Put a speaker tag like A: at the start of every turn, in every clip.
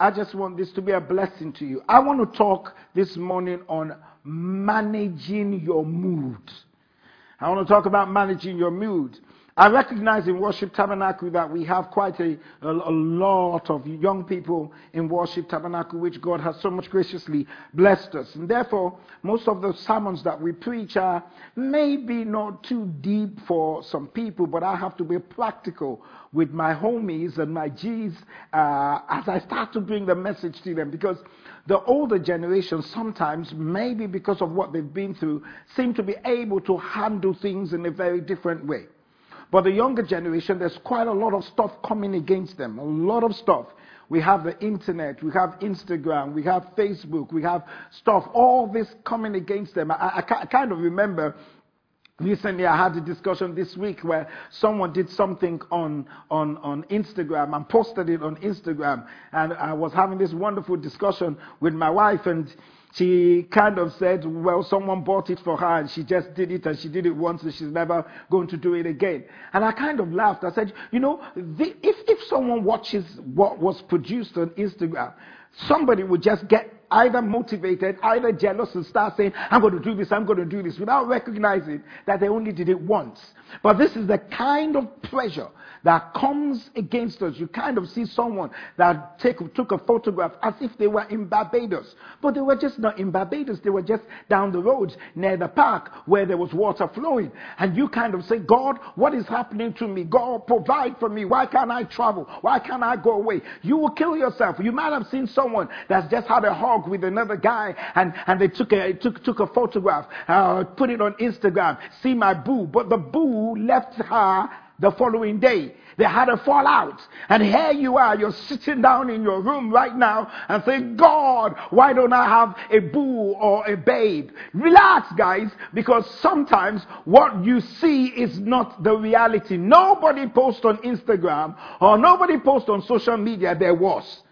A: I just want this to be a blessing to you. I want to talk this morning on managing your mood. I want to talk about managing your mood. I recognize in Worship Tabernacle that we have quite a, a, a, lot of young people in Worship Tabernacle, which God has so much graciously blessed us. And therefore, most of the sermons that we preach are maybe not too deep for some people, but I have to be practical with my homies and my G's uh, as I start to bring the message to them because the older generation sometimes, maybe because of what they've been through, seem to be able to handle things in a very different way. But the younger generation, there's quite a lot of stuff coming against them. A lot of stuff. We have the internet, we have Instagram, we have Facebook, we have stuff, all this coming against them. I, I, I kind of remember Recently, I had a discussion this week where someone did something on, on, on Instagram and posted it on Instagram. And I was having this wonderful discussion with my wife, and she kind of said, Well, someone bought it for her, and she just did it, and she did it once, and she's never going to do it again. And I kind of laughed. I said, You know, the, if, if someone watches what was produced on Instagram, somebody would just get either motivated, either jealous, and start saying, I'm going to do this, I'm going to do this, without recognizing that they only did it once. But this is the kind of pressure that comes against us. You kind of see someone that take, took a photograph as if they were in Barbados. But they were just not in Barbados, they were just down the road near the park where there was water flowing. And you kind of say, God, what is happening to me? God, provide for me. Why can't I travel? Why can't I go away? You will kill yourself. You might have seen someone that's just had a hug with another guy and, and they took a, took, took a photograph, uh, put it on Instagram, see my boo. But the boo left her the following day. They had a fallout. And here you are, you're sitting down in your room right now and saying, God, why don't I have a boo or a babe? Relax, guys, because sometimes what you see is not the reality. Nobody posts on Instagram or nobody posts on social media there was.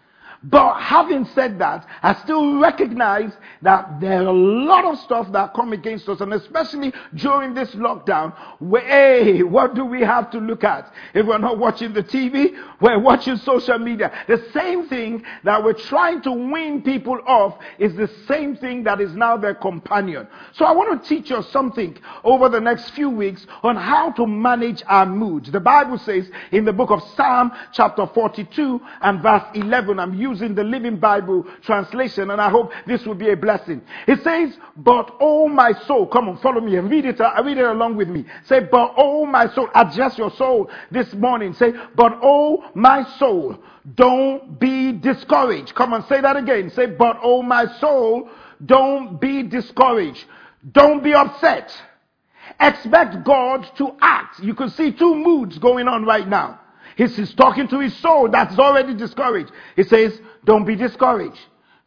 A: But having said that, I still recognize that there are a lot of stuff that come against us, and especially during this lockdown, where, hey, what do we have to look at? If we're not watching the TV, we're watching social media. The same thing that we're trying to win people off is the same thing that is now their companion. So I want to teach us something over the next few weeks on how to manage our moods. The Bible says in the book of Psalm chapter 42 and verse 11, I'm using the Living Bible translation, and I hope this will be a blessing. It says, But oh my soul, come on, follow me and read it, uh, read it along with me. Say, But oh my soul, adjust your soul this morning. Say, But oh my soul, don't be discouraged. Come on, say that again. Say, But oh my soul, don't be discouraged. Don't be upset. Expect God to act. You can see two moods going on right now. He's, he's talking to his soul that's already discouraged. He says, Don't be discouraged.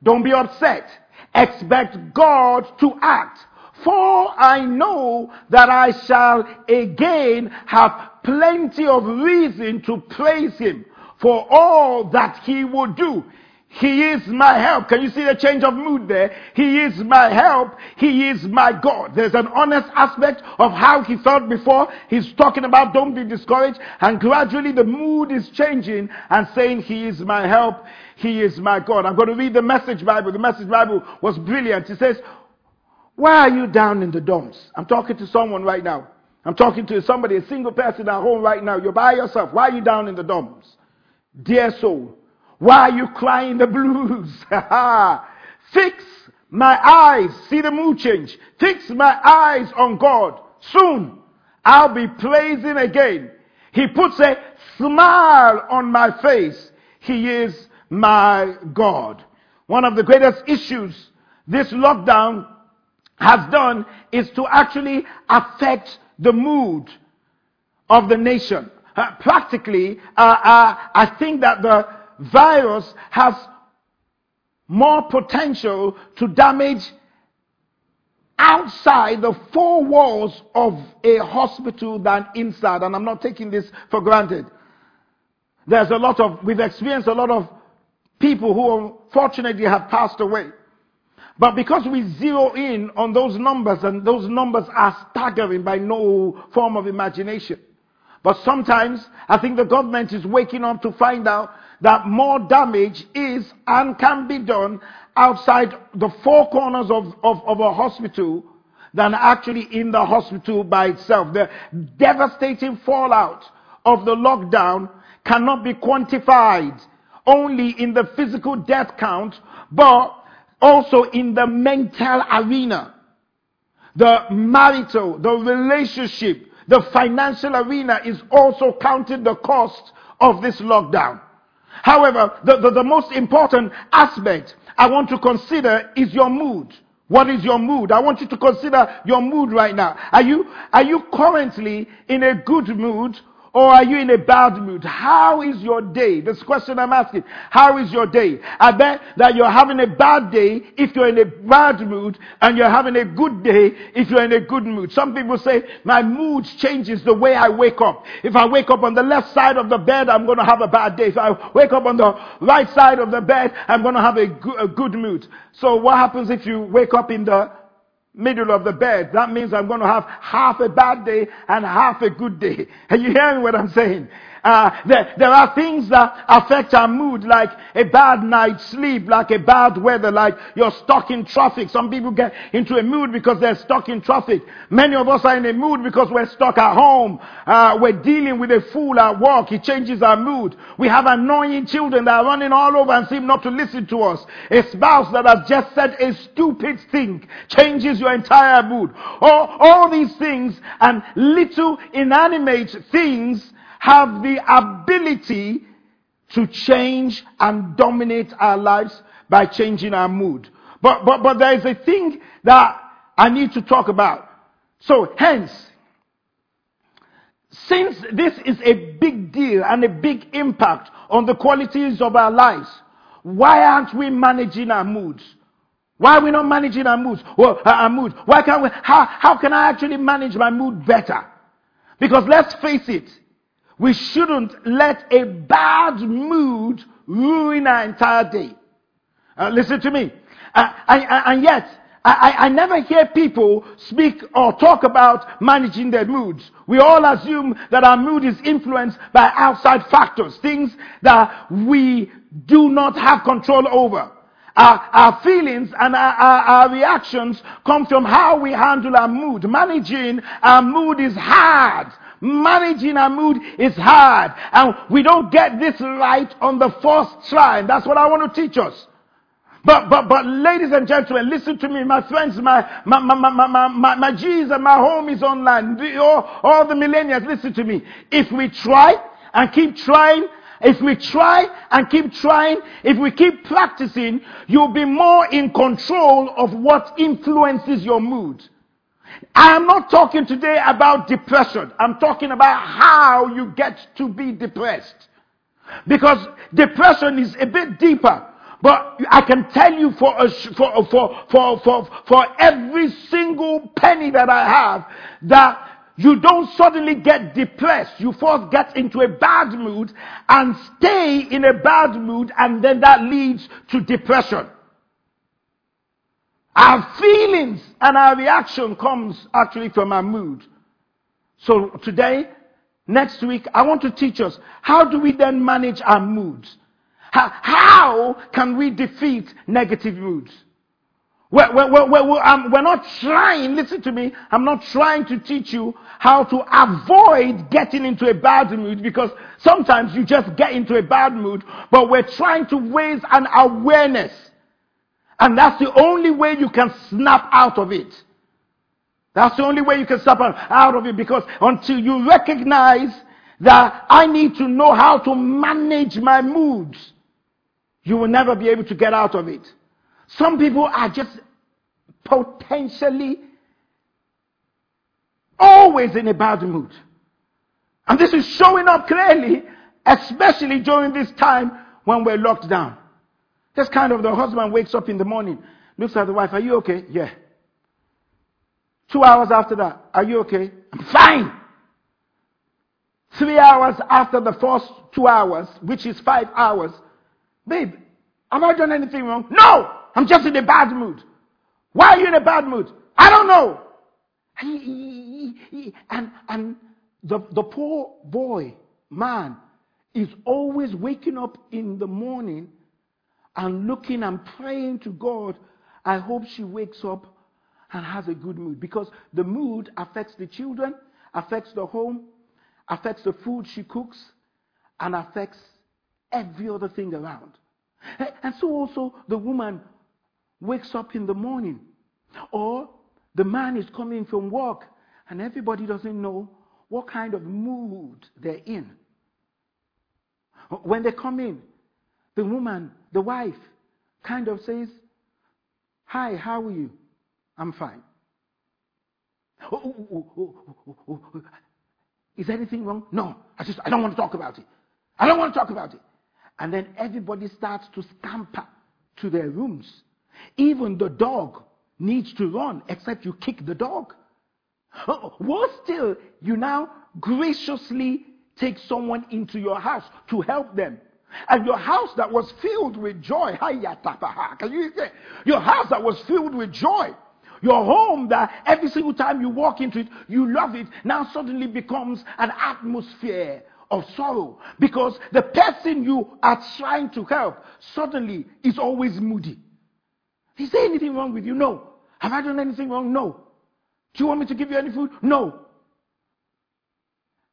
A: Don't be upset. Expect God to act. For I know that I shall again have plenty of reason to praise him for all that he will do. He is my help. Can you see the change of mood there? He is my help. He is my God. There's an honest aspect of how he felt before. He's talking about don't be discouraged. And gradually the mood is changing and saying, He is my help. He is my God. I'm going to read the message Bible. The message Bible was brilliant. It says, Why are you down in the dumps? I'm talking to someone right now. I'm talking to somebody, a single person at home right now. You're by yourself. Why are you down in the dumps? Dear soul, why are you crying the blues? Fix my eyes. See the mood change. Fix my eyes on God. Soon I'll be praising again. He puts a smile on my face. He is my God. One of the greatest issues this lockdown has done is to actually affect the mood of the nation. Uh, practically, uh, uh, I think that the virus has more potential to damage outside the four walls of a hospital than inside. And I'm not taking this for granted. There's a lot of, we've experienced a lot of people who unfortunately have passed away. But because we zero in on those numbers and those numbers are staggering by no form of imagination. But sometimes I think the government is waking up to find out that more damage is and can be done outside the four corners of, of, of a hospital than actually in the hospital by itself. The devastating fallout of the lockdown cannot be quantified only in the physical death count, but also in the mental arena. The marital, the relationship, the financial arena is also counting the cost of this lockdown. However, the, the, the, most important aspect I want to consider is your mood. What is your mood? I want you to consider your mood right now. Are you, are you currently in a good mood or are you in a bad mood? How is your day? This question I'm asking. How is your day? I bet that you're having a bad day if you're in a bad mood and you're having a good day if you're in a good mood. Some people say my mood changes the way I wake up. If I wake up on the left side of the bed, I'm going to have a bad day. If I wake up on the right side of the bed, I'm going to have a good, a good mood. So what happens if you wake up in the middle of the bed. That means I'm going to have half a bad day and half a good day. Are you hearing what I'm saying? Uh, there, there are things that affect our mood, like a bad night's sleep, like a bad weather, like you're stuck in traffic. Some people get into a mood because they're stuck in traffic. Many of us are in a mood because we're stuck at home. Uh, we're dealing with a fool at work. It changes our mood. We have annoying children that are running all over and seem not to listen to us. A spouse that has just said a stupid thing changes your entire mood. All, all these things and little inanimate things have the ability to change and dominate our lives by changing our mood. But, but, but there is a thing that I need to talk about. So hence, since this is a big deal and a big impact on the qualities of our lives, why aren't we managing our moods? Why are we not managing our moods? Well, uh, our mood. Why can't we? How, how can I actually manage my mood better? Because let's face it, we shouldn't let a bad mood ruin our entire day. Uh, listen to me. Uh, I, I, and yet, I, I, never hear people speak or talk about managing their moods. We all assume that our mood is influenced by outside factors, things that we do not have control over. Our, our feelings and our, our, our, reactions come from how we handle our mood. Managing our mood is hard. Managing our mood is hard. And we don't get this right on the first try. And that's what I want to teach us. But, but, but ladies and gentlemen, listen to me, my friends, my, my, my, my, my, my, my G's and my homies online, all, all the millennials, listen to me. If we try and keep trying, if we try and keep trying, if we keep practicing, you'll be more in control of what influences your mood. I am not talking today about depression. I'm talking about how you get to be depressed. Because depression is a bit deeper. But I can tell you for, a, for, for, for, for, for every single penny that I have that you don't suddenly get depressed. You first get into a bad mood and stay in a bad mood and then that leads to depression. Our feelings and our reaction comes actually from our mood. So today, next week, I want to teach us how do we then manage our moods? How, how can we defeat negative moods? We're, we're, we're, um, we're, not trying, listen to me, I'm not trying to teach you how to avoid getting into a bad mood because sometimes you just get into a bad mood, but we're trying to raise an awareness and that's the only way you can snap out of it. That's the only way you can snap out of it because until you recognize that I need to know how to manage my moods, you will never be able to get out of it. Some people are just potentially always in a bad mood. And this is showing up clearly, especially during this time when we're locked down. Just kind of the husband wakes up in the morning, looks at the wife, Are you okay? Yeah. Two hours after that, Are you okay? I'm fine. Three hours after the first two hours, which is five hours, babe, have I done anything wrong? No! I'm just in a bad mood. Why are you in a bad mood? I don't know. And, and the, the poor boy, man, is always waking up in the morning and looking and praying to God. I hope she wakes up and has a good mood because the mood affects the children, affects the home, affects the food she cooks, and affects every other thing around. Eh, and so also the woman wakes up in the morning, or the man is coming from work, and everybody doesn't know what kind of mood they're in. When they come in, the woman, the wife, kind of says, Hi, how are you? I'm fine. Oh oh oh, oh, oh, oh, Is anything wrong? No. I just I don't want to talk about it. I don't want to talk about it. And then everybody starts to scamper to their rooms. Even the dog needs to run, except you kick the dog. Worse still, you now graciously take someone into your house to help them. And your house that was filled with joy, can you? Your house that was filled with joy, your home that every single time you walk into it, you love it, now suddenly becomes an atmosphere of sorrow because the person you are trying to help suddenly is always moody. Is there anything wrong with you? No. Have I done anything wrong? No. Do you want me to give you any food? No.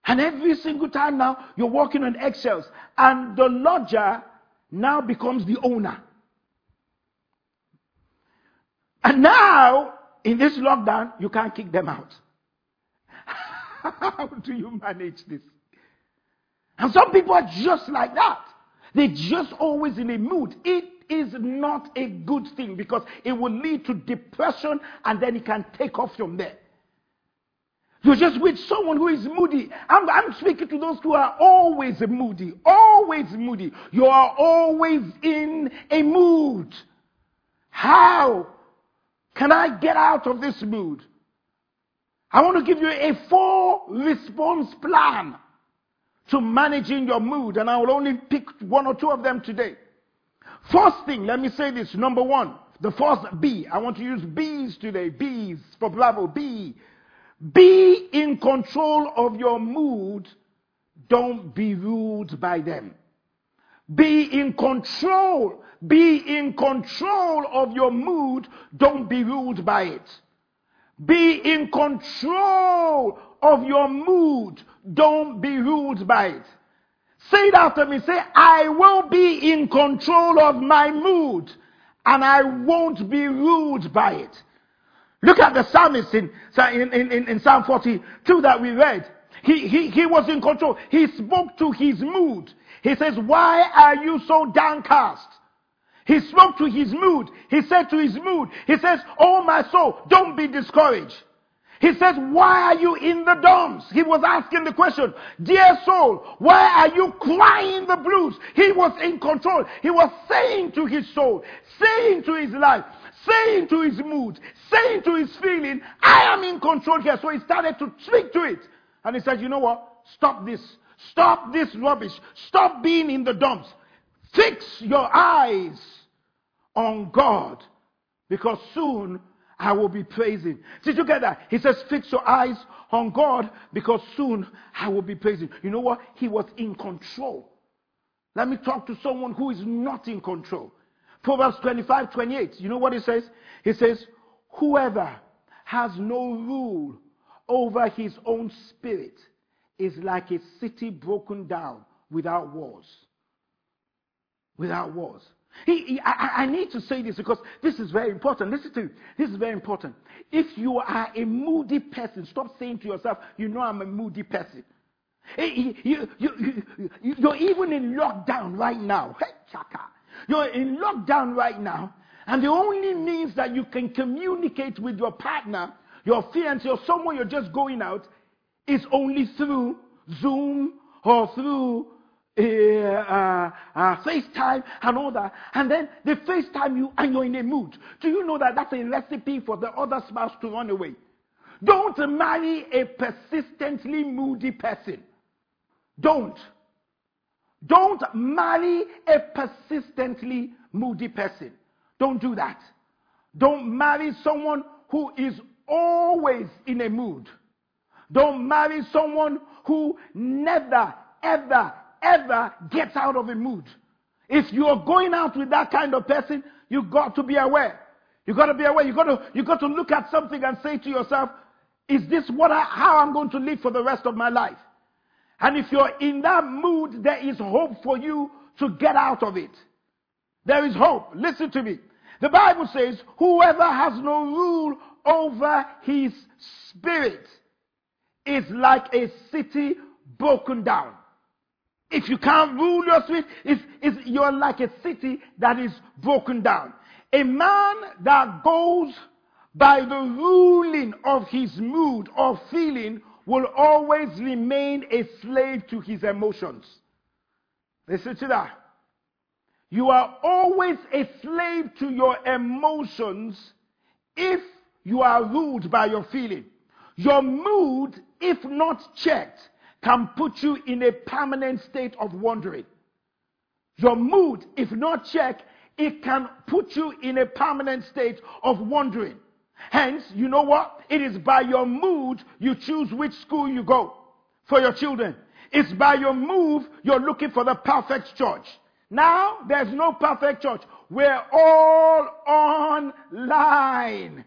A: And every single time now, you're walking on eggshells. And the lodger now becomes the owner. And now, in this lockdown, you can't kick them out. How do you manage this? And some people are just like that. They're just always in a mood. It is not a good thing because it will lead to depression and then it can take off from there. You're just with someone who is moody. I'm, I'm, speaking to those who are always moody. Always moody. You are always in a mood. How can I get out of this mood? I want to give you a four response plan to managing your mood, and I will only pick one or two of them today. First thing, let me say this. Number one, the first B. I want to use B's today. B's for Bravo. B. Be in control of your mood. Don't be ruled by them. Be in control. Be in control of your mood. Don't be ruled by it. Be in control of your mood. Don't be ruled by it. Say it after me. Say, I will be in control of my mood and I won't be ruled by it. Look at the psalmist in, in, in, in Psalm 42 that we read. He, he, he was in control. He spoke to his mood. He says, Why are you so downcast? He spoke to his mood. He said to his mood, He says, Oh my soul, don't be discouraged. He says, Why are you in the dumps? He was asking the question, Dear soul, why are you crying the blues? He was in control. He was saying to his soul, saying to his life, saying to his mood, saying to his feeling, I am in control here. So he started to speak to it. And he said, You know what? Stop this. Stop this rubbish. Stop being in the dumps. Fix your eyes on God. Because soon I will be praising. Get that? He says, Fix your eyes on God because soon I will be praising. You know what? He was in control. Let me talk to someone who is not in control. Proverbs 25, 28. You know what he says? He says, Whoever has no rule over his own spirit is like a city broken down without walls. Without walls. He, he, I, I, need to say this because this is very important. Listen to me. This is very important. If you are a moody person, stop saying to yourself, you know I'm a moody person. You, you, you, you're even in lockdown right now. Hey, chaka. You're in lockdown right now. And the only means that you can communicate with your partner, your fiance, or someone you're just going out is only through Zoom or through uh, uh, uh, FaceTime and all that, and then they FaceTime you and you're in a mood. Do you know that that's a recipe for the other spouse to run away? Don't marry a persistently moody person. Don't. Don't marry a persistently moody person. Don't do that. Don't marry someone who is always in a mood. Don't marry someone who never, ever, ever gets out of a mood. If you are going out with that kind of person, you've got to be aware. You've got to be aware. You got to you got to look at something and say to yourself, "Is this what I, how I'm going to live for the rest of my life?" And if you're in that mood, there is hope for you to get out of it. There is hope. Listen to me. The Bible says, "Whoever has no rule over his spirit is like a city broken down. If you can't rule your spirit, it's, it's, you're like a city that is broken down. A man that goes by the ruling of his mood or feeling will always remain a slave to his emotions. Listen to that. You are always a slave to your emotions if you are ruled by your feeling. Your mood, if not checked, can put you in a permanent state of wandering. Your mood, if not checked, it can put you in a permanent state of wandering. Hence, you know what? It is by your mood you choose which school you go for your children. It's by your move you're looking for the perfect church. Now, there's no perfect church. We're all online.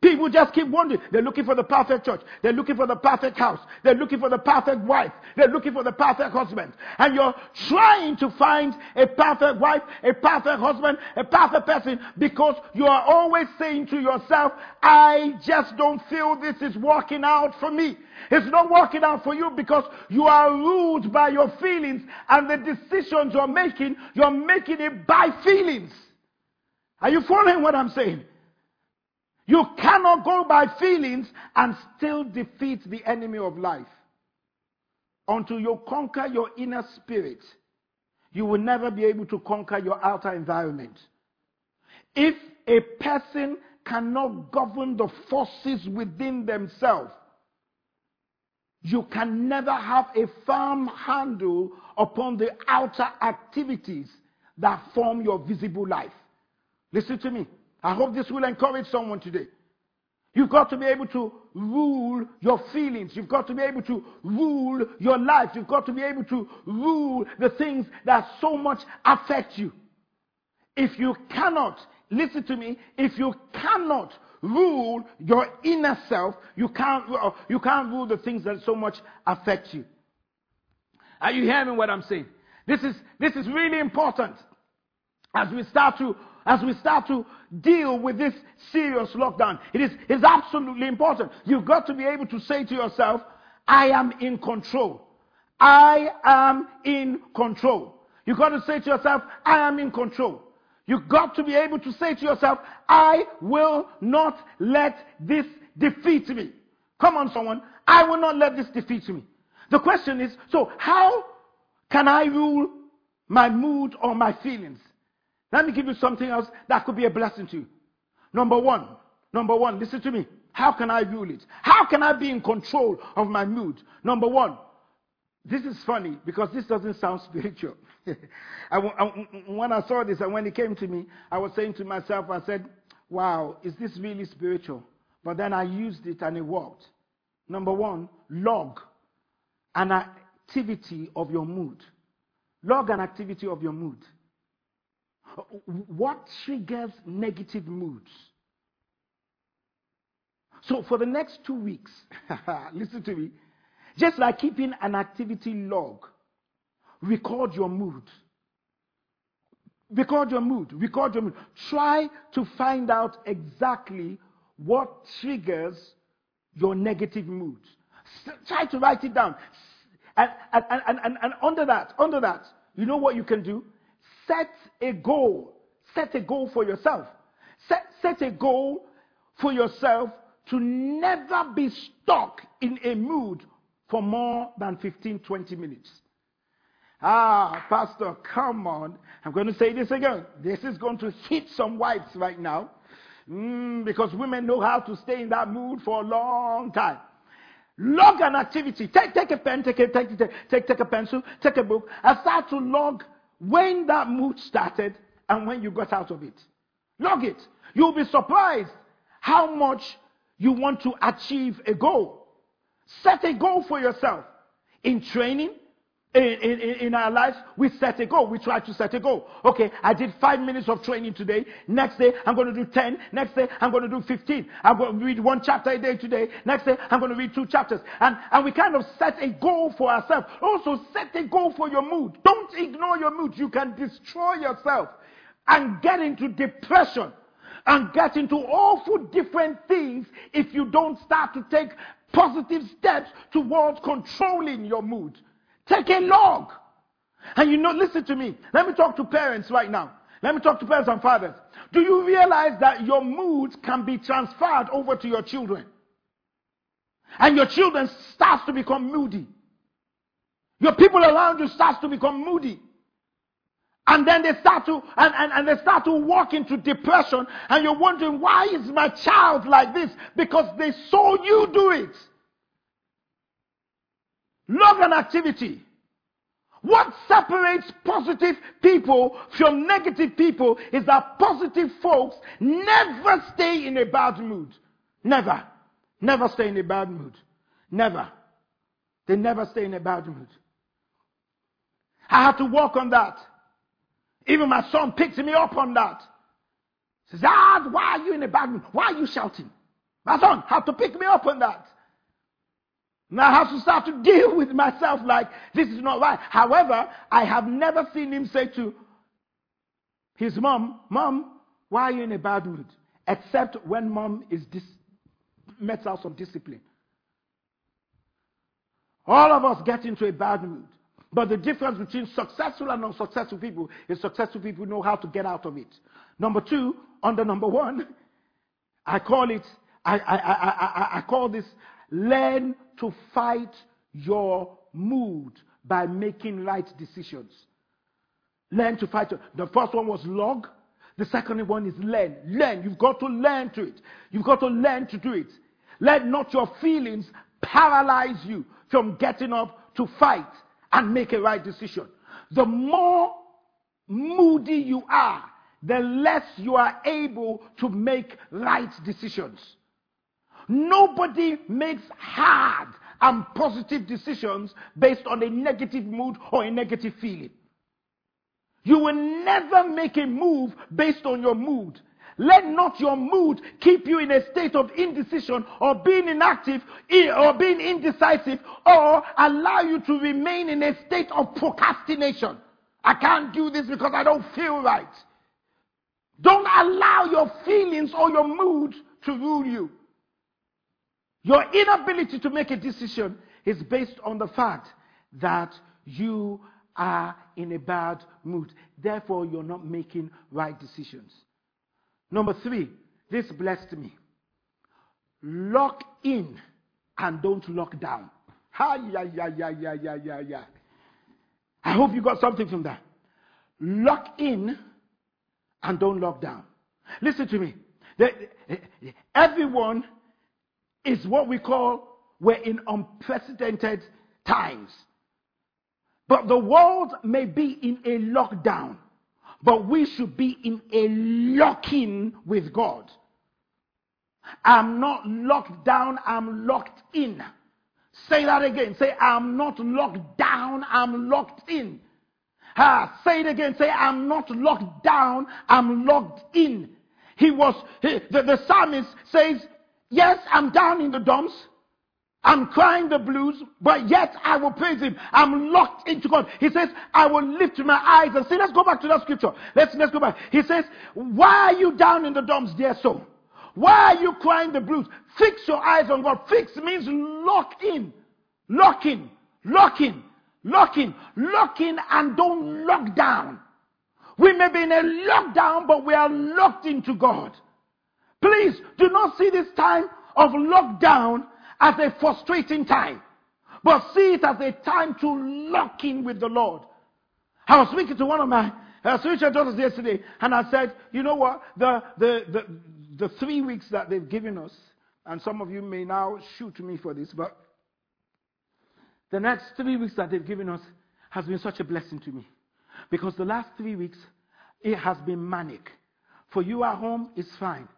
A: People just keep wondering. They're looking for the perfect church. They're looking for the perfect house. They're looking for the perfect wife. They're looking for the perfect husband. And you're trying to find a perfect wife, a perfect husband, a perfect person because you are always saying to yourself, I just don't feel this is working out for me. It's not working out for you because you are ruled by your feelings and the decisions you're making, you're making it by feelings. Are you following what I'm saying? You cannot go by feelings and still defeat the enemy of life. Until you conquer your inner spirit, you will never be able to conquer your outer environment. If a person cannot govern the forces within themselves, you can never have a firm handle upon the outer activities that form your visible life. Listen to me. I hope this will encourage someone today. You've got to be able to rule your feelings. You've got to be able to rule your life. You've got to be able to rule the things that so much affect you. If you cannot, listen to me, if you cannot rule your inner self, you can't, you can't rule the things that so much affect you. Are you hearing what I'm saying? This is, this is really important as we start to as we start to deal with this serious lockdown. It is it's absolutely important. You've got to be able to say to yourself, I am in control. I am in control. You've got to say to yourself, I am in control. You've got to be able to say to yourself, I will not let this defeat me. Come on, someone. I will not let this defeat me. The question is, so how can I rule my mood or my feelings? Let me give you something else that could be a blessing to you. Number one, number one, listen to me. How can I rule it? How can I be in control of my mood? Number one, this is funny because this doesn't sound spiritual. I, when I saw this and when it came to me, I was saying to myself, I said, wow, is this really spiritual? But then I used it and it worked. Number one, log an activity of your mood. Log an activity of your mood. What triggers negative moods? So, for the next two weeks, listen to me, just like keeping an activity log, record your mood. Record your mood. Record your mood. Try to find out exactly what triggers your negative moods. try to write it down. And, and, and, and, and under that, under that, you know what you can do? Set a goal. Set a goal for yourself. Set, set a goal for yourself to never be stuck in a mood for more than 15, 20 minutes. Ah, Pastor, come on. I'm going to say this again. This is going to hit some wives right now. Mm, because women know how to stay in that mood for a long time. Log an activity. Take, take a pen, take a, take, take, take, take a pencil, take a book, and start to log when that mood started and when you got out of it. Log it. You'll be surprised how much you want to achieve a goal. Set a goal for yourself. In training, in, in, in, our lives, we set a goal. We try to set a goal. Okay, I did five minutes of training today. Next day, I'm going to do 10. Next day, I'm going to do 15. I'm going to read one chapter a day today. Next day, I'm going to read two chapters. And, and we kind of set a goal for ourselves. Also, set a goal for your mood. Don't ignore your mood. You can destroy yourself and get into depression and get into awful different things if you don't start to take positive steps towards controlling your mood. Take a log. And you know, listen to me. Let me talk to parents right now. Let me talk to parents and fathers. Do you realize that your moods can be transferred over to your children? And your children starts to become moody. Your people around you starts to become moody. And then they start to and, and, and they start to walk into depression and you're wondering why is my child like this? Because they saw you do it. Log an activity. What separates positive people from negative people is that positive folks never stay in a bad mood. Never. Never stay in a bad mood. Never. They never stay in a bad mood. I had to work on that. Even my son picks me up on that. Says, Dad, why are you in a bad mood? Why are you shouting? My son had to pick me up on that. Now I have to start to deal with myself like this is not right. However, I have never seen him say to his mom, Mom, why are you in a bad mood? Except when mom is dis- met out some discipline. All of us get into a bad mood. But the difference between successful and unsuccessful people is successful people know how to get out of it. Number two, under number one, I call it, I, I, I, I, I call this Learn to fight your mood by making right decisions. Learn to fight. The first one was log. The second one is learn. Learn. You've got to learn to it. You've got to learn to do it. Let not your feelings paralyze you from getting up to fight and make a right decision. The more moody you are, the less you are able to make right decisions. Nobody makes hard and positive decisions based on a negative mood or a negative feeling. You will never make a move based on your mood. Let not your mood keep you in a state of indecision or being inactive or being indecisive or allow you to remain in a state of procrastination. I can't do this because I don't feel right. Don't allow your feelings or your mood to rule you. Your inability to make a decision is based on the fact that you are in a bad mood. Therefore, you're not making right decisions. Number three, this blessed me. Lock in and don't lock down. Ha, yeah, yeah, yeah, yeah, yeah, yeah. I hope you got something from that. Lock in and don't lock down. Listen to me. Eh, eh, everyone is what we call we're in unprecedented times. But the world may be in a lockdown, but we should be in a locking with God. I'm not locked down, I'm locked in. Say that again. Say, I'm not locked down, I'm locked in. Ah, say it again. Say, I'm not locked down, I'm locked in. He was, he, the, the psalmist says, Yes, I'm down in the dumps. I'm crying the blues, but yet I will praise him. I'm locked into God. He says, I will lift my eyes and say, let's go back to that scripture. Let's, let's go back. He says, why are you down in the dumps, dear soul? Why are you crying the blues? Fix your eyes on God. Fix means lock in, lock in, lock in, lock in, lock in and don't lock down. We may be in a lockdown, but we are locked into God. Please do not see this time of lockdown as a frustrating time, but see it as a time to lock in with the Lord. I was speaking to one of my uh, spiritual daughters yesterday, and I said, you know what? The, the, the, the three weeks that they've given us, and some of you may now shoot me for this, but the next three weeks that they've given us has been such a blessing to me. Because the last three weeks, it has been manic. For you at home, it's fine.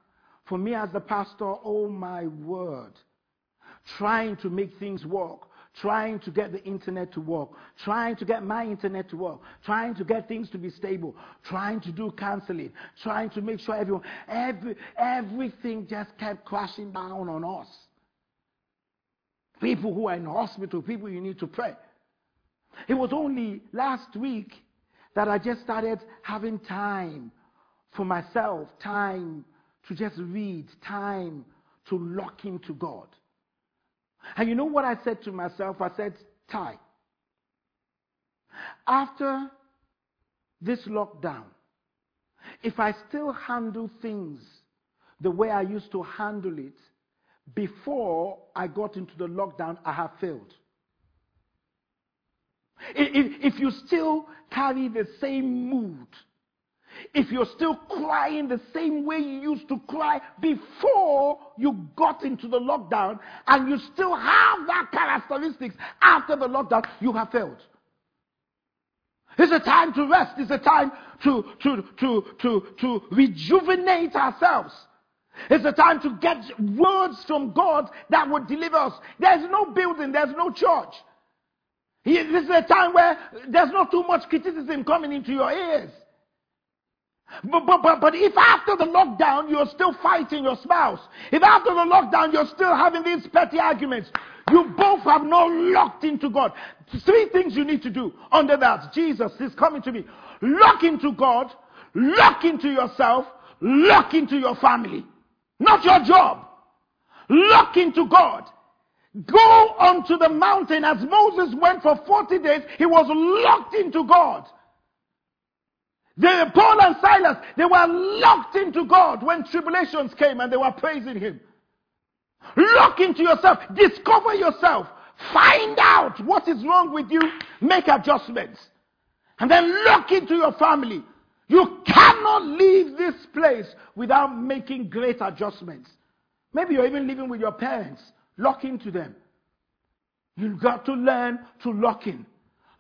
A: For me as the pastor, oh my word. Trying to make things work. Trying to get the internet to work. Trying to get my internet to work. Trying to get things to be stable. Trying to do counseling. Trying to make sure everyone, every, everything just kept crashing down on us. People who are in hospital, people you need to pray. It was only last week that I just started having time for myself, time to just read, time to lock into God. And you know what I said to myself? I said, Ty, after this lockdown, if I still handle things the way I used to handle it before I got into the lockdown, I have failed. If, if you still carry the same mood, if you're still crying the same way you used to cry before you got into the lockdown, and you still have that characteristics after the lockdown, you have failed. It's a time to rest. It's a time to, to, to, to, to rejuvenate ourselves. It's a time to get words from God that would deliver us. There's no building, there's no church. This is a time where there's not too much criticism coming into your ears. But, but, but, but if after the lockdown you're still fighting your spouse, if after the lockdown you're still having these petty arguments, you both have not locked into God. Three things you need to do under that. Jesus is coming to me. Lock into God, lock into yourself, lock into your family. Not your job. Lock into God. Go onto the mountain as Moses went for 40 days. He was locked into God. The Paul and Silas, they were locked into God when tribulations came and they were praising Him. Look into yourself. Discover yourself. Find out what is wrong with you. Make adjustments. And then look into your family. You cannot leave this place without making great adjustments. Maybe you're even living with your parents. Lock into them. You've got to learn to lock in.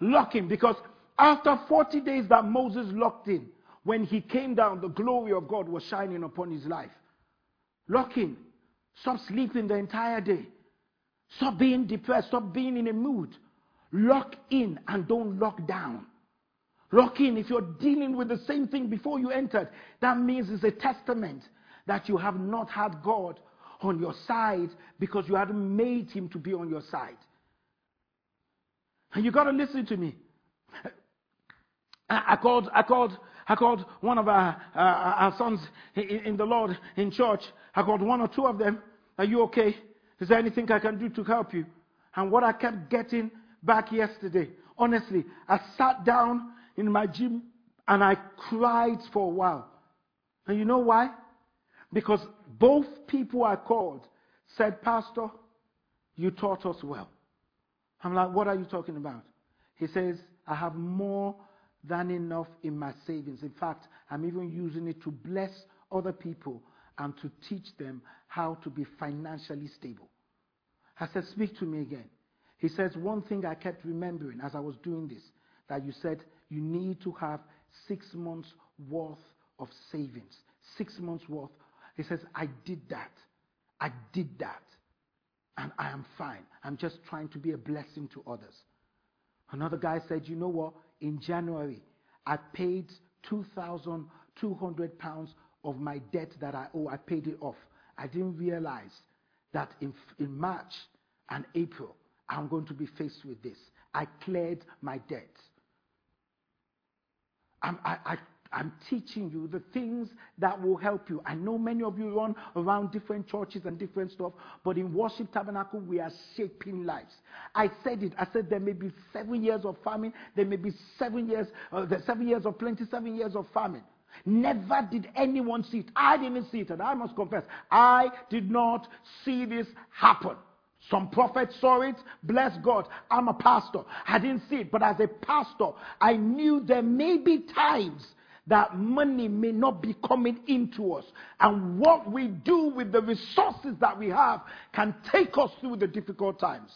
A: Lock in because after 40 days that Moses locked in, when he came down, the glory of God was shining upon his life. Lock in. Stop sleeping the entire day. Stop being depressed. Stop being in a mood. Lock in and don't lock down. Lock in. If you're dealing with the same thing before you entered, that means it's a testament that you have not had God on your side because you hadn't made him to be on your side. And you got to listen to me. I called, I called, I called one of our, uh, our sons in, in, the Lord in church. I called one or two of them. Are you okay? Is there anything I can do to help you? And what I kept getting back yesterday, honestly, I sat down in my gym and I cried for a while. And you know why? Because both people I called said, Pastor, you taught us well. I'm like, what are you talking about? He says, I have more than enough in my savings. In fact, I'm even using it to bless other people and to teach them how to be financially stable. I said, Speak to me again. He says, One thing I kept remembering as I was doing this, that you said you need to have six months worth of savings. Six months worth. He says, I did that. I did that. And I am fine. I'm just trying to be a blessing to others. Another guy said, You know what? In January, I paid 2,200 pounds of my debt that I owe. I paid it off. I didn't realize that in, in March and April, I'm going to be faced with this. I cleared my debt. I, I, I'm teaching you the things that will help you. I know many of you run around different churches and different stuff, but in Worship Tabernacle, we are shaping lives. I said it. I said there may be seven years of famine, there may be seven years, uh, the seven years of plenty, seven years of famine. Never did anyone see it. I didn't see it, and I must confess, I did not see this happen. Some prophets saw it. Bless God. I'm a pastor. I didn't see it, but as a pastor, I knew there may be times that money may not be coming into us. And what we do with the resources that we have can take us through the difficult times.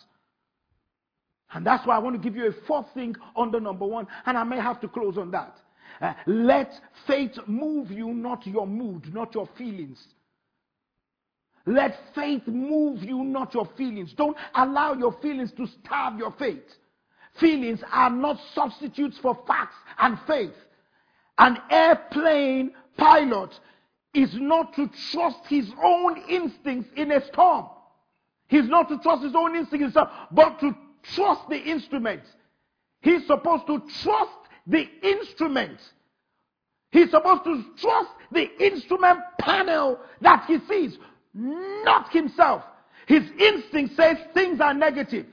A: And that's why I want to give you a fourth thing under number one, and I may have to close on that. Uh, let faith move you, not your mood, not your feelings. Let faith move you, not your feelings. Don't allow your feelings to starve your faith. Feelings are not substitutes for facts and faith. An airplane pilot is not to trust his own instincts in a storm. He's not to trust his own instincts in storm, but to trust the instrument. He's supposed to trust the instrument. He's supposed to trust the instrument panel that he sees, not himself. His instinct says things are negative.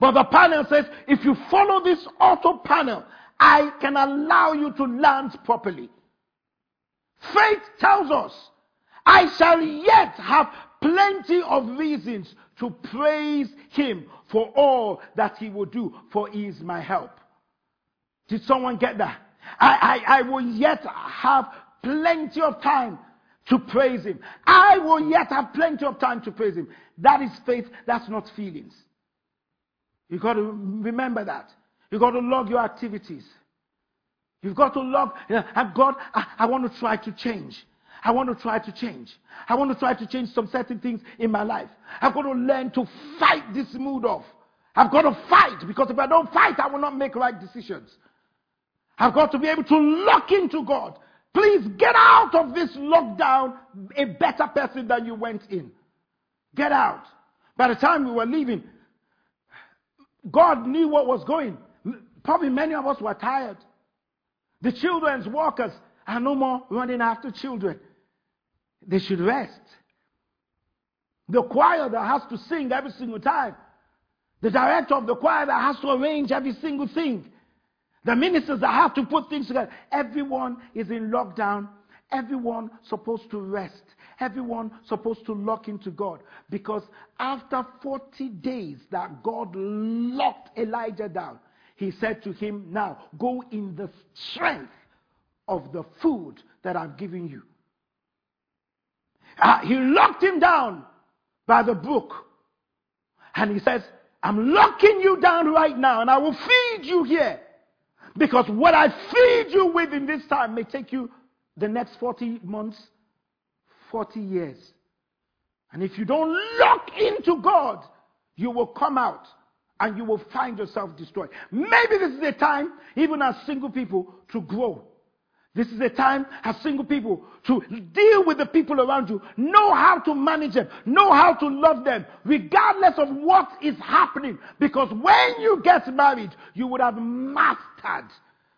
A: But the panel says, if you follow this auto panel, I can allow you to land properly. Faith tells us, I shall yet have plenty of reasons to praise him for all that he will do, for he is my help. Did someone get that? I, I, I will yet have plenty of time to praise him. I will yet have plenty of time to praise him. That is faith, that's not feelings. You got to remember that. You've got to log your activities. You've got to log, God, I, I want to try to change. I want to try to change. I want to try to change some certain things in my life. I've got to learn to fight this mood off. I've got to fight because if I don't fight, I will not make right decisions. I've got to be able to lock into God. Please get out of this lockdown a better person than you went in. Get out. By the time we were leaving, God knew what was going. Probably many of us were tired. The children's workers are no more running after children. They should rest. The choir that has to sing every single time. The director of the choir that has to arrange every single thing. The ministers that have to put things together. Everyone is in lockdown. Everyone supposed to rest. Everyone supposed to lock into God. Because after 40 days that God locked Elijah down, he said to him, Now go in the strength of the food that I've given you. Uh, he locked him down by the brook. And he says, I'm locking you down right now and I will feed you here. Because what I feed you with in this time may take you the next 40 months, 40 years. And if you don't lock into God, you will come out and you will find yourself destroyed. Maybe this is a time, even as single people, to grow. This is a time as single people to deal with the people around you, know how to manage them, know how to love them, regardless of what is happening. Because when you get married, you would have mastered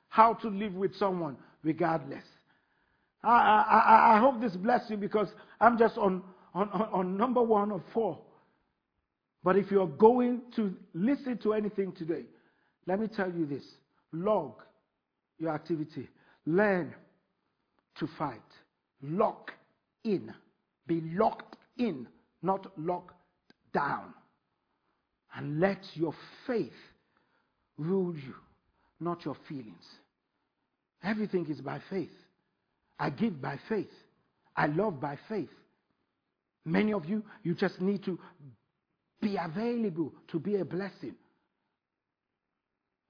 A: how to live with someone regardless. I, I, I hope this bless you because I'm just on, on, on number one of four. But if you're going to listen to anything today, let me tell you this log your activity, learn to fight, lock in, be locked in, not locked down. And let your faith rule you, not your feelings. Everything is by faith. I give by faith. I love by faith. Many of you, you just need to be available to be a blessing.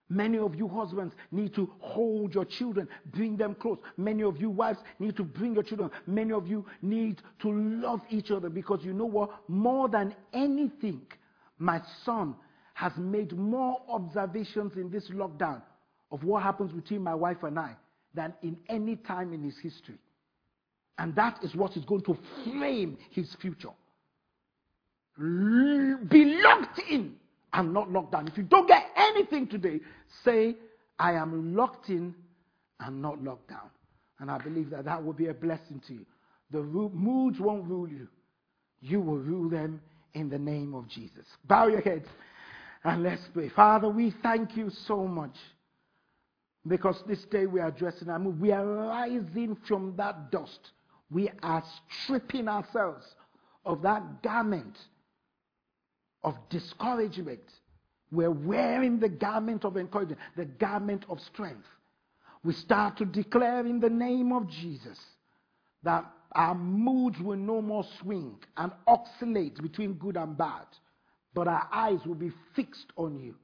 A: Many of you husbands need to hold your children, bring them close. Many of you wives need to bring your children. Many of you need to love each other because you know what? More than anything, my son has made more observations in this lockdown of what happens between my wife and I than in any time in his history. And that is what is going to frame his future be locked in and not locked down. If you don't get anything today, say, I am locked in and not locked down. And I believe that that will be a blessing to you. The moods won't rule you, you will rule them in the name of Jesus. Bow your heads and let's pray. Father, we thank you so much because this day we are dressing our move. We are rising from that dust. We are stripping ourselves of that garment of discouragement. We're wearing the garment of encouragement, the garment of strength. We start to declare in the name of Jesus that our moods will no more swing and oscillate between good and bad, but our eyes will be fixed on you.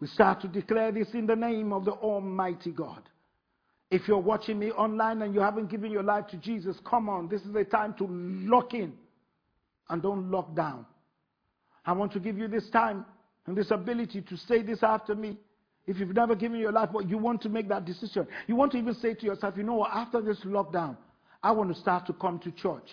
A: We start to declare this in the name of the Almighty God. If you're watching me online and you haven't given your life to Jesus, come on. This is a time to lock in and don't lock down. I want to give you this time and this ability to say this after me. If you've never given your life, but you want to make that decision, you want to even say to yourself, you know what, after this lockdown, I want to start to come to church.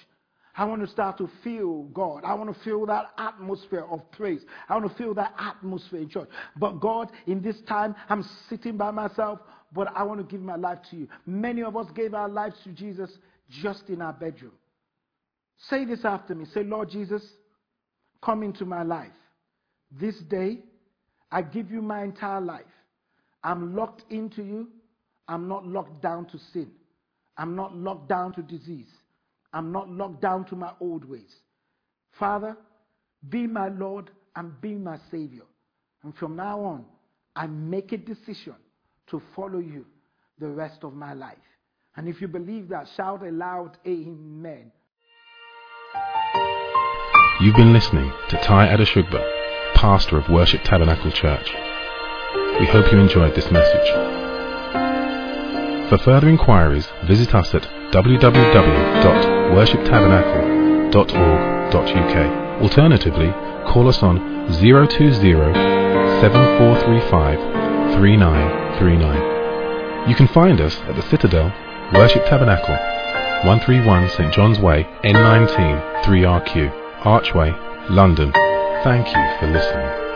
A: I want to start to feel God. I want to feel that atmosphere of praise. I want to feel that atmosphere in church. But God, in this time, I'm sitting by myself, but I want to give my life to you. Many of us gave our lives to Jesus just in our bedroom. Say this after me. Say, Lord Jesus, come into my life. This day, I give you my entire life. I'm locked into you. I'm not locked down to sin. I'm not locked down to disease. I'm not locked down to my old ways. Father, be my Lord and be my Savior. And from now on, I make a decision to follow you the rest of my life. And if you believe that, shout aloud, Amen.
B: You've been listening to Ty Adeshugba, pastor of Worship Tabernacle Church. We hope you enjoyed this message. For further inquiries, visit us at www.worshiptabernacle.org.uk. Alternatively, call us on 020 7435 3939. You can find us at the Citadel, Worship Tabernacle, 131 St John's Way, N19 3RQ, Archway, London. Thank you for listening.